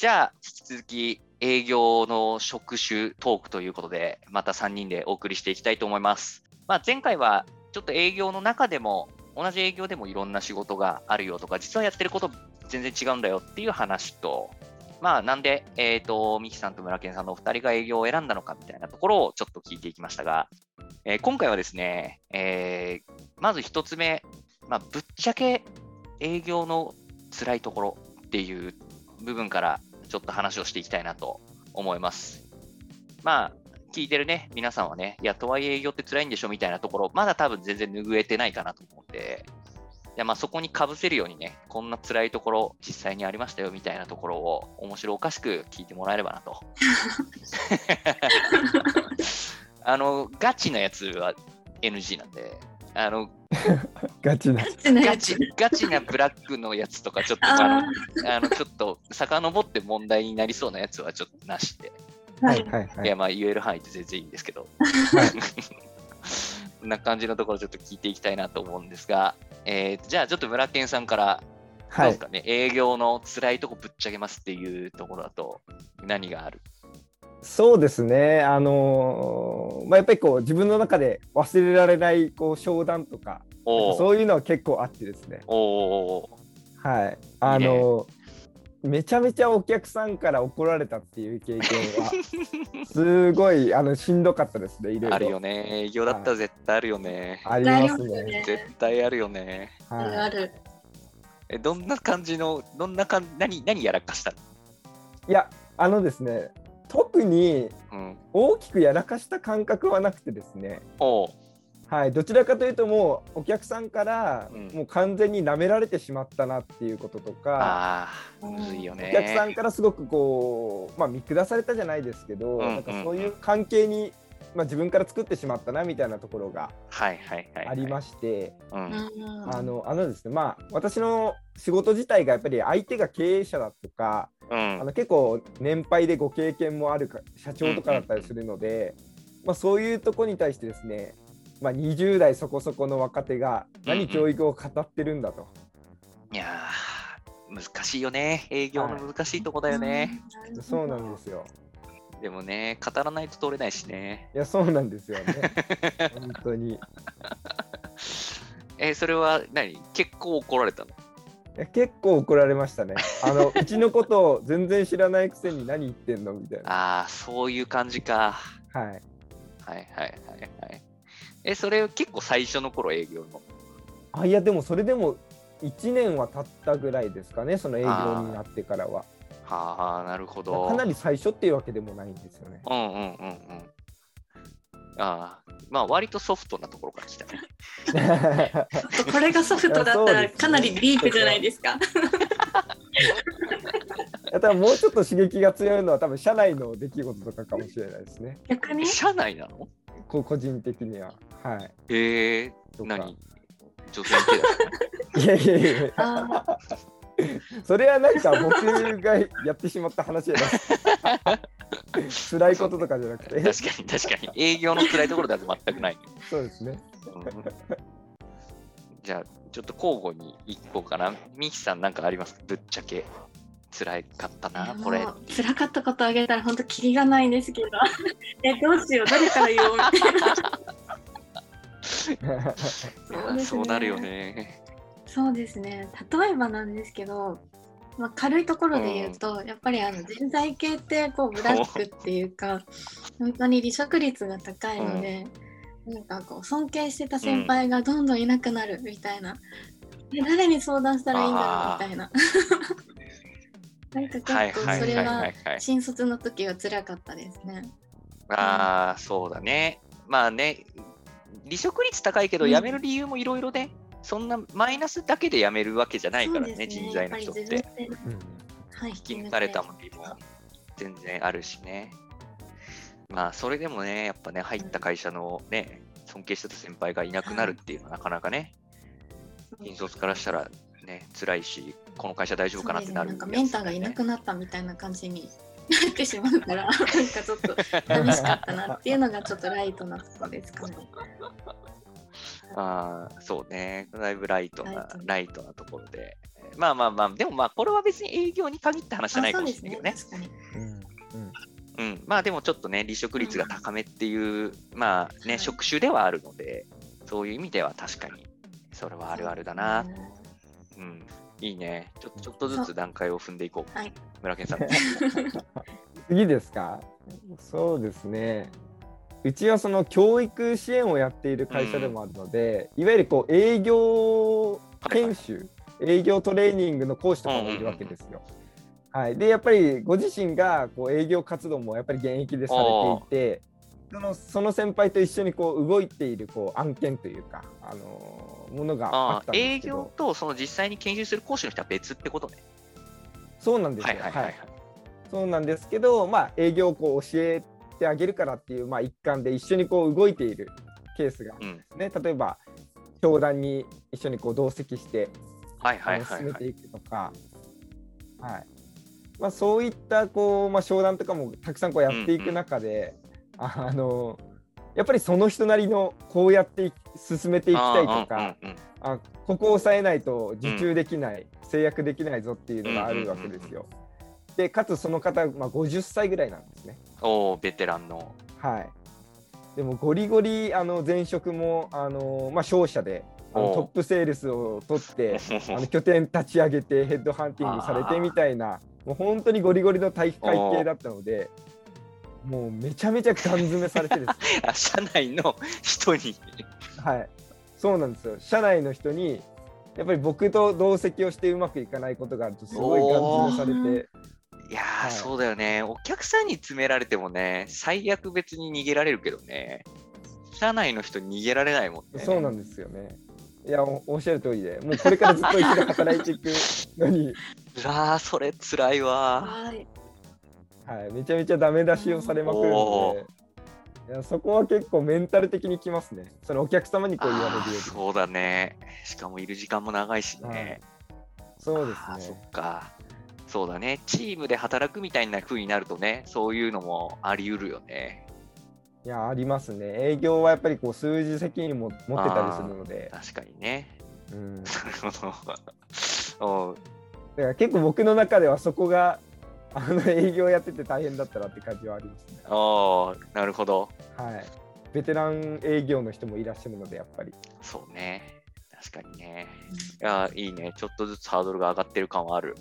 じゃあ、引き続き営業の職種トークということで、また3人でお送りしていきたいと思います。まあ、前回はちょっと営業の中でも、同じ営業でもいろんな仕事があるよとか、実はやってること全然違うんだよっていう話と、まあ、なんで、えっ、と、ミキさんと村健さんのお二人が営業を選んだのかみたいなところをちょっと聞いていきましたが、えー今回はですね、えーまず一つ目、まあ、ぶっちゃけ営業の辛いところっていう部分からちょっと話をしていきたいなと思います。まあ、聞いてるね、皆さんはね、いや、とはいえ営業って辛いんでしょみたいなところ、まだ多分全然拭えてないかなと思うんで、いやまあそこにかぶせるようにね、こんな辛いところ、実際にありましたよみたいなところを面白おかしく聞いてもらえればなと。あの、ガチなやつは NG なんで、あの、ガチな。ガチ、ガチなブラックのやつとか、ちょっと、ああの、あのちょっと、遡って問題になりそうなやつはちょっとなしで。あ、ははいい。はいはいい。や、まあ、言える範囲で全然いいんですけど。こんな感じのところちょっと聞いていきたいなと思うんですが、えーじゃあちょっと村健さんから、どうはいです。かね、営業の辛いとこぶっちゃけますっていうところだと、何がある？そうですね。あのーまあ、やっぱりこう自分の中で忘れられないこう商談とか、そういうのは結構あってですね。はい。あのーめちゃめちゃお客さんから怒られたっていう経験は、すごいあのしんどかったですね。いろいろ。あるよね。営業だったら絶対あるよね。ありますね。絶対あるよね。あるはある。え、どんな感じの、どんな感じ、何、何やらかした。いや、あのですね、特にうん。大きくやらかした感覚はなくてですね。はい、どちらかというともうお客さんからうんもう完全に舐められてしまったなっていうこととか、ああ、むずいよね。お客さんからすごくこう、まあ、見下されたじゃないですけど、うんなんかそういう関係に、まあ、自分から作ってしまったなみたいなところがはいはいはい、はい。ありまして、うん。うんあのあのですねまあ私の仕事自体がやっぱり相手が経営者だとか、うんあの結構年配でご経験もあるか社長とかだったりするので、まあ、そういうとこに対してですね、まあ、20代そこそこの若手が何教育を語ってるんだと。いやー、難しいよね。営業の難しいとこだよね。そうなんですよ。でもね、語らないと通れないしね。いや、そうなんですよね。本当に。い え、それは何？結構怒られたの？や結構怒られましたね。あのうちのことを全然知らないくせに何言ってんのみたいな。ああ、そういう感じか。はい。はいはいはいはい。え、それ結構最初の頃営業の？あいやでもそれでも1年は経ったぐらいですかねその営業になってからは。はあ、なるほど。かなり最初っていうわけでもないんですよね。うんうんうんうん。ああ、まあ割とソフトなところから来たね。これがソフトだったらかなりディープじゃないですか。や多分もうちょっと刺激が強いのは多分社内の出来事とかかもしれないですね。逆に？社内なの？こう個人的には。はい。ええとか何？女性に手出すいやいやいやあ それはなんか僕がやってしまった話じゃなくて辛いこととかじゃなくて 確かに確かに。営業の辛いところでは全くない。そうですね。うんじゃあ、ちょっと交互に行こうかな。ミキさんなんかあります？かぶっちゃけ。辛かったな、これ。辛かったことあげたら本当キリがないんですけど えどうしよう誰から言おうみた いなそうそうなるよね。そうですね例えばなんですけど、まあ、軽いところで言うと、やっぱりあの人材系ってこうブラックっていうか本当に離職率が高いので、なんかこう尊敬してた先輩がどんどんいなくなるみたいな、で誰に相談したらいいんだろうみたいな。なんかはい結構それは。新卒の時は辛かったですね。ああ、そうだね。まあね、離職率高いけど、うん。辞める理由もいろいろね、そんなマイナスだけで辞めるわけじゃないからね、そうです人材の人って。はい、引き抜かれたものも。全然あるしね。まあ、それでもね、やっぱね、入った会社のね、尊敬してた先輩がいなくなるっていうのはなかなかね、新卒からしたらね、辛いし、この会社大丈夫かなってなるね。なんかメンターがいなくなったみたいな感じになってしまうから、なんかちょっと寂しかったなっていうのがちょっとライトなところですかね。ああ、そうね。だいぶライトなライト、ライトなところで。えまあまあまあ、でもまあ、これは別に営業に限った話じゃないかもしれないけどね。うんうんうん、まあでもちょっとね、離職率が高めっていう、まあね、はい職種ではあるので、そういう意味では確かに、それはあるあるだな。うん、いいね。ちょちょっとずつ段階を踏んでいこう。はい村健さん。次ですか？そうですね。うちはその教育支援をやっている会社でもあるので、いわゆるこう営業研修、営業トレーニングの講師とかもいるわけですよ。はい、でやっぱりご自身がこう営業活動もやっぱり現役でされていてそのその先輩と一緒にこう動いているこう案件というか、あのーものがああったんです営業とその実際に研修する講師の人は別ってことね。そうなんですよ。はいはいはいはい。そうなんですけど、まあ、営業をこう教えてあげるからっていう、まあ、一環で一緒にこう動いているケースがあるんですね。例えば商談に一緒にこう同席して、はいあはいはいはい。の進めていくとか、はいまあ、そういったこう、まあ、商談とかもたくさんこうやっていく中で、あのやっぱりその人なりのこうやって進めていきたいとか、うんうんうんあここを抑えないと受注できない、制約できないぞっていうのがあるわけですよ。でかつその方、まあ、50歳ぐらいなんですね。おお、ベテランの。はい、でもゴリゴリあの前職もあの、まあ、商社であのトップセールスを取って あの拠点立ち上げてヘッドハンティングされてみたいなもう本当にゴリゴリの体育会系だったのでもうめちゃめちゃガン詰めされてです 社内の人に。はい、そうなんですよ。社内の人に、やっぱり僕と同席をしてうまくいかないことがあると、すごいガン詰めされて、いやー、はいそうだよね。お客さんに詰められてもね、最悪別に逃げられるけどね。社内の人に逃げられないもんね。そうなんですよね。いや、おおっしゃる通りで、もうこれからずっと一緒に働いていくのに、うわー、それつらいわはいはい、めちゃめちゃダメ出しをされまくるので、いやそこは結構メンタル的にきますね。そのお客様にこう言われるより。そうだね。しかもいる時間も長いしね。そうであーそすね。っか。そうだね。チームで働くみたいな風になるとね、そういうのもあり得るよね。いや、ありますね。営業はやっぱりこう数字責任も持ってたりするので、確かにね。うん、だなるほど。おから結構僕の中ではそこがあの営業やってて大変だったなって感じはありますね。おーなるほど。はい。ベテラン営業の人もいらっしゃるので、やっぱり。そうね。確かにね。いや、いいね。ちょっとずつハードルが上がってる感はある。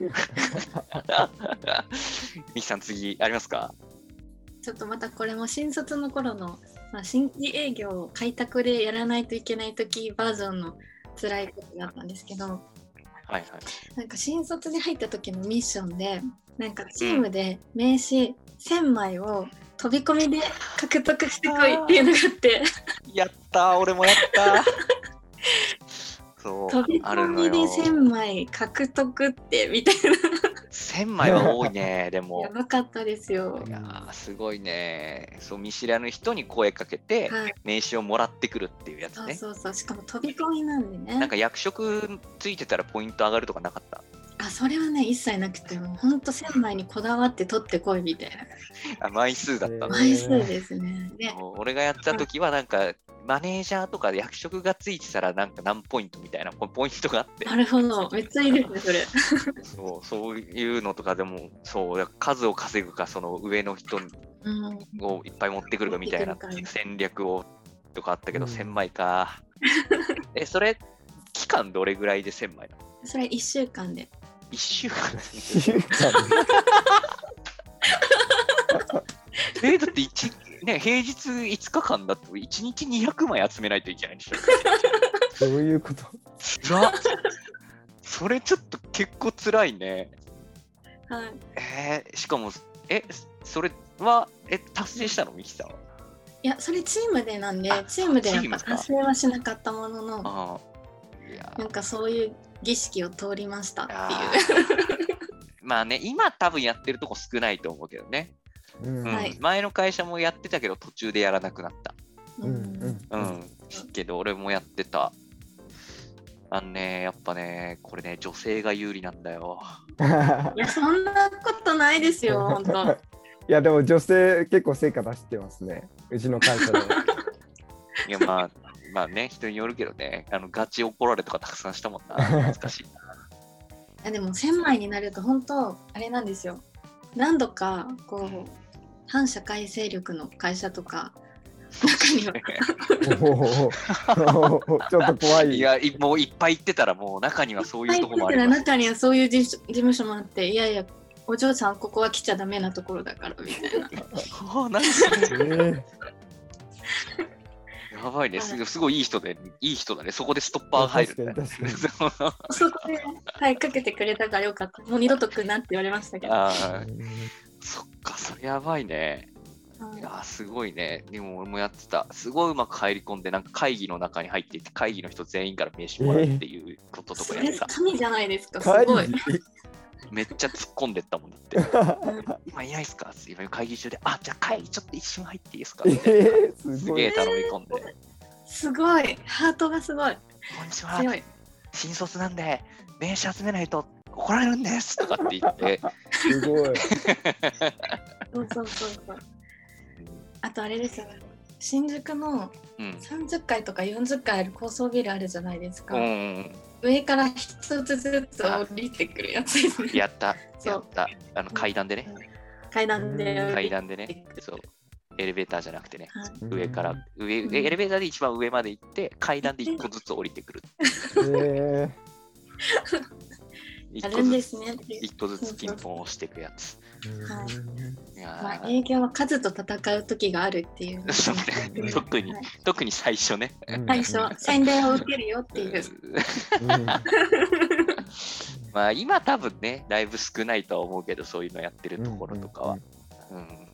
ミキさん、次ありますか？ちょっとまたこれも新卒の頃の、まあ、新規営業を開拓でやらないといけない時バージョンの辛いことがあったんですけどはいはい。なんか新卒に入った時のミッションでなんかチームで名刺1000枚を飛び込みで獲得してこいっていうのがあって。やったー、俺もやったー。そう飛び、込みでよ。1000枚獲得ってみたい1000枚は多いね、でなもや。ばかったですよい。やーすごいね。そう、見知らぬ人に声かけて、はい、名刺をもらってくるっていうやつね。そうそうそうしかも飛び込みなんでねなんか役職ついてたらポイント上がるとかなかった？あそれはね一切なくてもうほんと1000枚にこだわって取ってこいみたいなあ枚数だったの、えー枚数ですね。で俺がやった時はなんかマネージャーとかで役職がついてたらなんか何ポイントみたいなポポイントがあって。なるほど。めっちゃいいですねそれ。そうそういうのとかでもそう数を稼ぐかその上の人うん。をいっぱい持ってくるかみたいな戦略をとかあったけど、うん。1000枚か。えそれ期間どれぐらいで1000枚なの？それ1週間で。1週間。一週間。えだって一ね、平日5日間だと1日200枚集めないといけないんでしょ。どういうこと？つらっそれちょっと結構辛いね。はい。えー、しかも、え、それは、え、達成したの？ミキさんは？いやそれチームでなんであチームでやっぱ達成はしなかったもののああ。いやなんかそういう儀式を通りましたってあいう。ーまあね、今多分やってるとこ少ないと思うけどね。うんうんはい前の会社もやってたけど途中でやらなくなった。うんうんうん。けど俺もやってた。あのね、やっぱね、これね、女性が有利なんだよ。いやそんなことないですよ本当。いやでも女性結構成果出してますねうちの会社で いや、まあ、まあね、人によるけどね、あのガチ怒られとかたくさんしたもんな。懐かしいな。やでも1000枚になると本当あれなんですよ何度かこう反社会勢力の会社とか中にはちょっと怖い。いや、いもういっぱい行ってたら、もう中にはそういうとこもあり入ってます。たら中にはそういう事務事務所もあっていやいやお嬢さんここは来ちゃダメなところだからみたいなやばいね。すすごいいい人で、いい人だね。そこでストッパーが入るね。そこではいかけてくれたからよかったもう二度と来るなって言われましたけど、はああ、そっか、それやばいね。いいやーすごいね。でも俺もやってた。すごいうまく入り込んで、なんか会議の中に入っていって、会議の人全員から名刺もらうっていうこととかやってた。神じゃないですかす会ごい 議めっちゃ突っ込んでったもんだって。今いないっすか？今会議中で、あ、じゃあ会議ちょっと一瞬入っていいですか？えみたいなー、すごいすげえ。頼み込んで。すごいハートがすごいこんにちは。強い新卒なんで、名刺集めないと怒られるんですとかって言って。すごい。そうそうそうそうあとあれですよね新宿のうん。30階とか40階ある高層ビルあるじゃないですか、うん。上から一つずつ降りてくるやつですねやった。やった。あの階段でね。階段で階段でね。そう。エレベーターじゃなくてね。はい上から、上、うんエレベーターで一番上まで行って、階段で一個ずつ降りてくる。えあるん一個ずつ、ですね一個ずつピンポン押していくやつ。ーいやまあ、ー営業は数と戦う時があるっていう。そうね特にはい特に最初ね。最初、洗礼を受けるよっていう。うんまあ今多分ね、だいぶ少ないとは思うけど、そういうのやってるところとかは。うん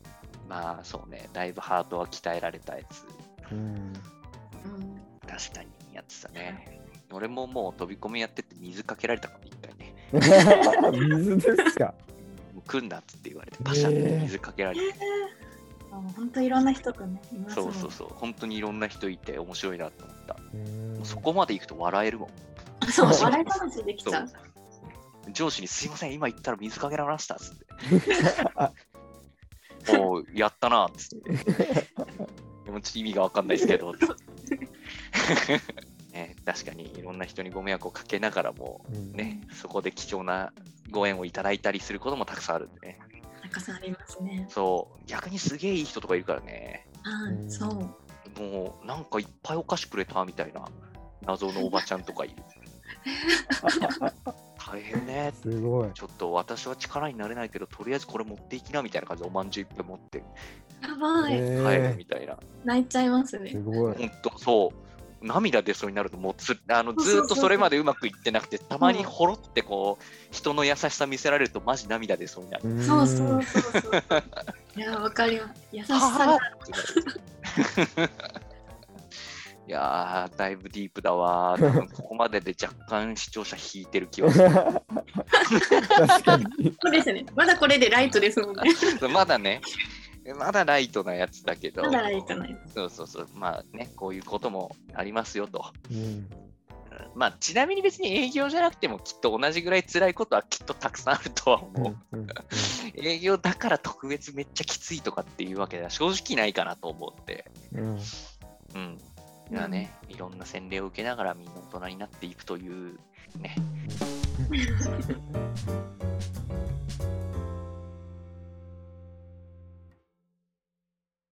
まあそうね、だいぶハートは鍛えられたやつ。うんうん確かにやってたね。俺ももう飛び込みやってて水かけられたから一回ね。水ですか？もう来んなっつって言われて、パシャって水かけられて。本当いろんな人がね、そうそうそう。本当にいろんな人いて面白いなと思った。うんそこまで行くと笑えるもん。そう、笑い話できちゃう。上司にすいません、今言ったら水かけられましたっつって。おうやったなっつって。でもちょっと意味がわかんないですけど。ね、確かにいろんな人にご迷惑をかけながらも、うんね、そこで貴重なご縁をいただいたりすることもたくさんあるんでね。たくさんありますね。そう、逆にすげえいい人とかいるからね。はい、そう。もうなんかいっぱいお菓子くれたみたいな謎のおばちゃんとかいる。大変ね。すごい。ちょっと私は力になれないけど、とりあえずこれ持っていきなみたいな感じでおまんじゅういっぱい持ってやばい、帰るえみたいな。泣いちゃいますねーす。ごい。本当そう。涙出そうになるともうつあのずーっとそれまでうまくいってなくてたまにほろってこう人の優しさ見せられるとマジ涙出そうになる。そうそうそうそう。いや、わかります。優しさ いやーだいぶディープだわー多分ここまでで若干視聴者引いてる気はする。そうですね。まだこれでライトですもんね。まだねまだライトなやつだけど。まだライトない。そうそうそう。まあねこういうこともありますよと。うん。まあちなみに別に営業じゃなくてもきっと同じぐらい辛いことはきっとたくさんあるとは思う、うんうん営業だから特別めっちゃきついとかっていうわけでは正直ないかなと思うんでうん。うん。いやね、いろんな洗礼を受けながらみんな大人になっていくというね